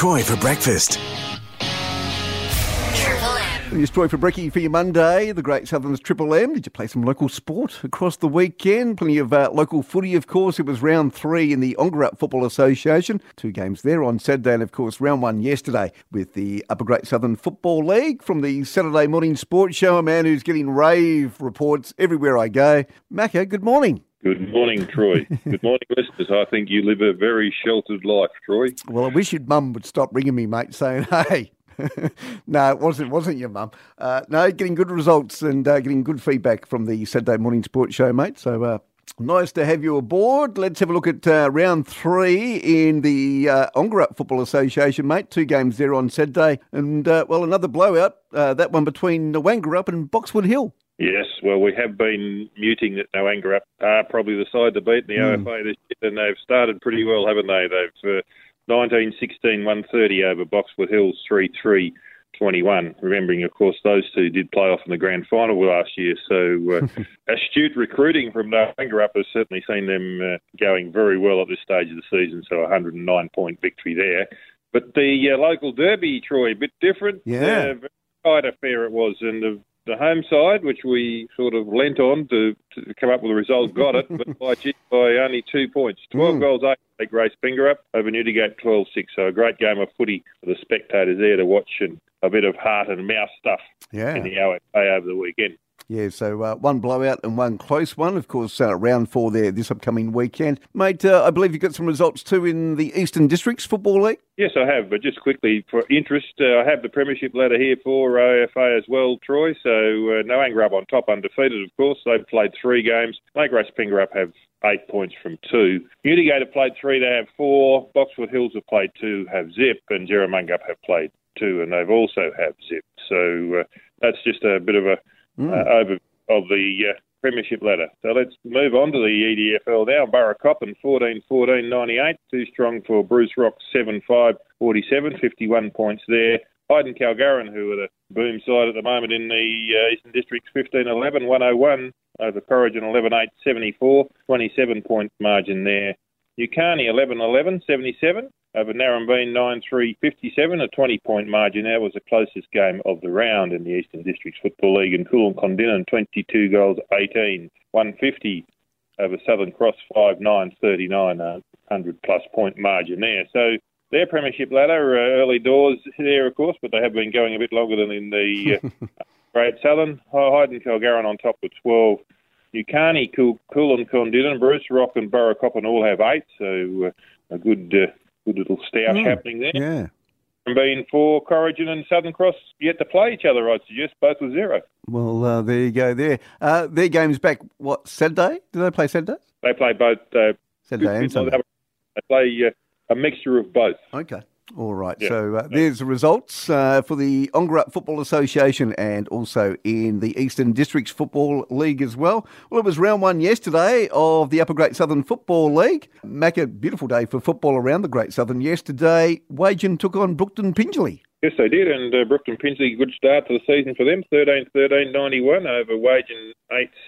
Troy for breakfast. Triple M. Your story for Brecky for your Monday, the Great Southern's Triple M. Did you play some local sport across the weekend? Plenty of uh, local footy, of course. It was round three in the Ongerup Football Association. Two games there on Saturday, and of course, round one yesterday with the Upper Great Southern Football League from the Saturday Morning Sports Show. A man who's getting rave reports everywhere I go. Macca, good morning. Good morning, Troy. Good morning, listeners. I think you live a very sheltered life, Troy. Well, I wish your mum would stop ringing me, mate, saying, hey, no, it wasn't. Wasn't your mum? Uh, no, getting good results and uh, getting good feedback from the Saturday morning sports show, mate. So uh, nice to have you aboard. Let's have a look at uh, round three in the uh, Ongerup Football Association, mate. Two games there on Saturday, and uh, well, another blowout. Uh, that one between Gnowangerup and Boxwood Hill. Yes, well, we have been muting that Gnowangerup are probably the side to beat in the Mm. OFA this year, and they've started pretty well, haven't they? They've uh, 19 16 130 over Boxwood Hills 3 3 21. Remembering, of course, those two did play off in the grand final last year, so uh, astute recruiting from Gnowangerup has certainly seen them uh, going very well at this stage of the season, so a 109 point victory there. But the uh, local derby, Troy, a bit different. Yeah. Uh, very tight affair it was, and the home side, which we sort of lent on to, to come up with a result, got it, but by, by only two points. 12 Mm. goals, 8 they Grace Pingrup over Newdegate 12 6. So a great game of footy for the spectators there to watch and a bit of heart and mouth stuff Yeah. in the OFA over the weekend. Yeah, so uh, one blowout and one close one. Of course, uh, round four there this upcoming weekend. Mate, uh, I believe you've got some results too in the Eastern Districts Football League. Yes, I have, but just quickly for interest, uh, I have the premiership ladder here for OFA as well, Troy. So uh, Gnowangerup on top, undefeated, of course. They've played three games. Lake Grace Pingrup have eight points from two. Newdegate have played three, they have four. Boxwood Hills have played two, have zip, and Jerramungup have played two, and they've also have zip. So uh, that's just a bit of a uh, over of the uh, premiership ladder. So let's move on to the EDFL now. Burracoppin 14 14 98. Too strong for Bruce Rock 7 5 47, 51 points there. Hyden Karlgarin, who are the boom side at the moment in the uh, Eastern Districts, 15 11 101 over Corrigin 11 8 74, 27 point margin there. Newcarney 11 11 77 over Narembeen 9 3 57, a 20 point margin. That was the closest game of the round in the Eastern Districts Football League. And Kulin Kondinin 22 goals 18, 150 over Southern Cross 5 9 39, a 100 plus point margin there. So their premiership ladder, uh, early doors there, of course, but they have been going a bit longer than in the uh, Great Southern. Hyden Karlgarin on top with 12. Newcarney, Cool, Kulin Kondinin, Bruce Rock and Burracoppin all have eight, so uh, a good uh, good little stoush happening there. Yeah. And being for Corrigin and Southern Cross yet to play each other, I'd suggest, both with zero. Well, uh, there you go. There, uh, their games back. What Saturday? Do they play Saturday? They play both. Uh, Saturday and Sunday. They play uh, a mixture of both. Okay. All right. Yeah. So uh, there's the results uh, for the Ongerup Football Association and also in the Eastern Districts Football League as well. Well, it was round one yesterday of the Upper Great Southern Football League. Mac, a beautiful day for football around the Great Southern yesterday. Wagin took on Brookton Pingelly. Yes, they did, and uh, Brookton Pingelly, good start to the season for them. 13-13, 91 over Wagin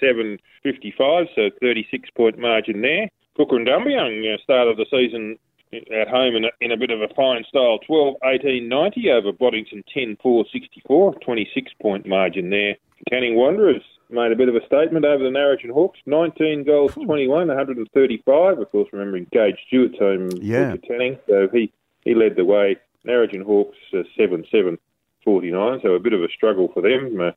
8-7, 55, so 36 point margin there. Kukerin Dumbleyung uh, started the season at home in a, in a bit of a fine style. 12-18, 90 over Boddington 10-4, 64, 26 point margin there. Canning Wanderers made a bit of a statement over the Narrogin Hawks. 19 goals, 21, 135. Of course, remembering Gage Stewart's home Yeah. Canning, so he, he led the way. Narrogin Hawks uh, 7-7, 49, so a bit of a struggle for them. Uh,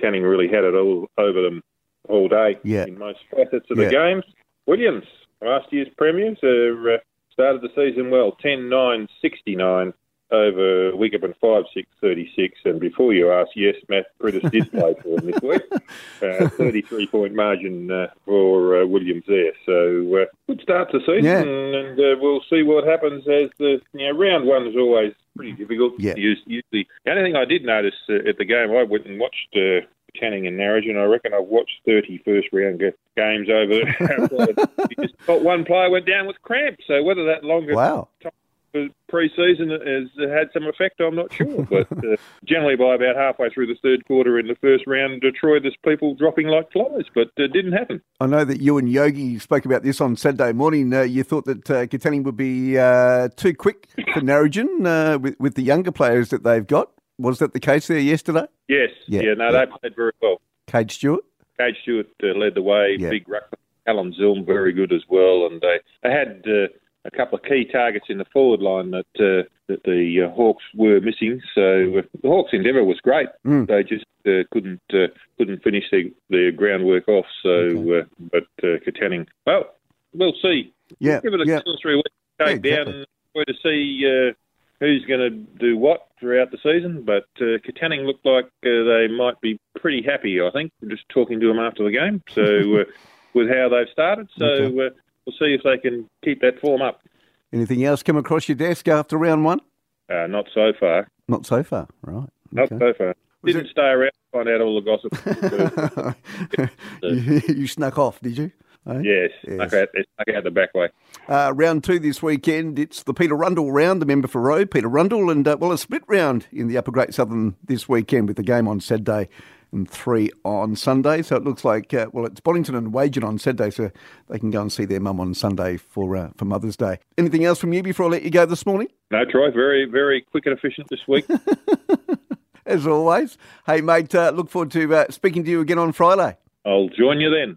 Canning really had it all over them all day Yeah. in most facets of Yeah. the games. Williams, last year's premiers, uh, uh, started the season well, 10-9, 69 over Wickham 5 6 36. And before you ask, yes, Matt Prittis did play for them this week. Uh, 33 point margin uh, for uh, Williams there. So uh, good start to the season, Yeah. and uh, we'll see what happens as the you know, round one is always pretty difficult. Yeah. Us- Usually, the only thing I did notice uh, at the game, I went and watched. Uh, and Narrogin. I reckon I've watched 30 first round games over there. because one player went down with cramp. So whether that longer Wow. pre-season has had some effect. I'm not sure, but uh, generally by about halfway through the third quarter in the first round, Detroit, there's people dropping like flies, but it uh, didn't happen. I know that you and Yogi spoke about this on Saturday morning. Uh, you thought that uh, would be uh, too quick for Narrogin uh, with, with the younger players that they've got. Was that the case there yesterday? Yes. Yeah. yeah no, yeah. they played very well. Cade Stewart. Cade Stewart uh, led the way. Yeah. Big ruck. Alan Zilm very good as well, and they they had a couple of key targets in the forward line that uh, that the uh, Hawks were missing. So uh, the Hawks' endeavour was great. Mm. They just uh, couldn't uh, couldn't finish their, their groundwork off. So, okay. Uh, but uh, Katanning, well, we'll see. Yeah, give it a yeah. two or three weeks. Take yeah, exactly. down to see who's going to do what throughout the season. But uh, Katanning looked like uh, they might be pretty happy. I think just talking to them after the game. So uh, with how they've started, so okay we'll see if they can keep that form up. Anything else come across your desk after round one? Uh, not so far. Not so far, right. Not so far. Was Didn't it... stay around to find out all the gossip. you snuck off, did you? Eh? Yes, yes. Snuck, out, snuck out the back way. Uh, round two this weekend, it's the Peter Rundle round, the member for Roe, Peter Rundle, and uh, well, a split round in the Upper Great Southern this weekend with the game on Saturday and three on Sunday. So it looks like, uh, well, it's Boddington and Wagin on Saturday, so they can go and see their mum on Sunday for uh, for Mother's Day. Anything else from you before I let you go this morning? No, Troy, very, very quick and efficient this week. As always. Hey, mate, uh, look forward to uh, speaking to you again on Friday. I'll join you then.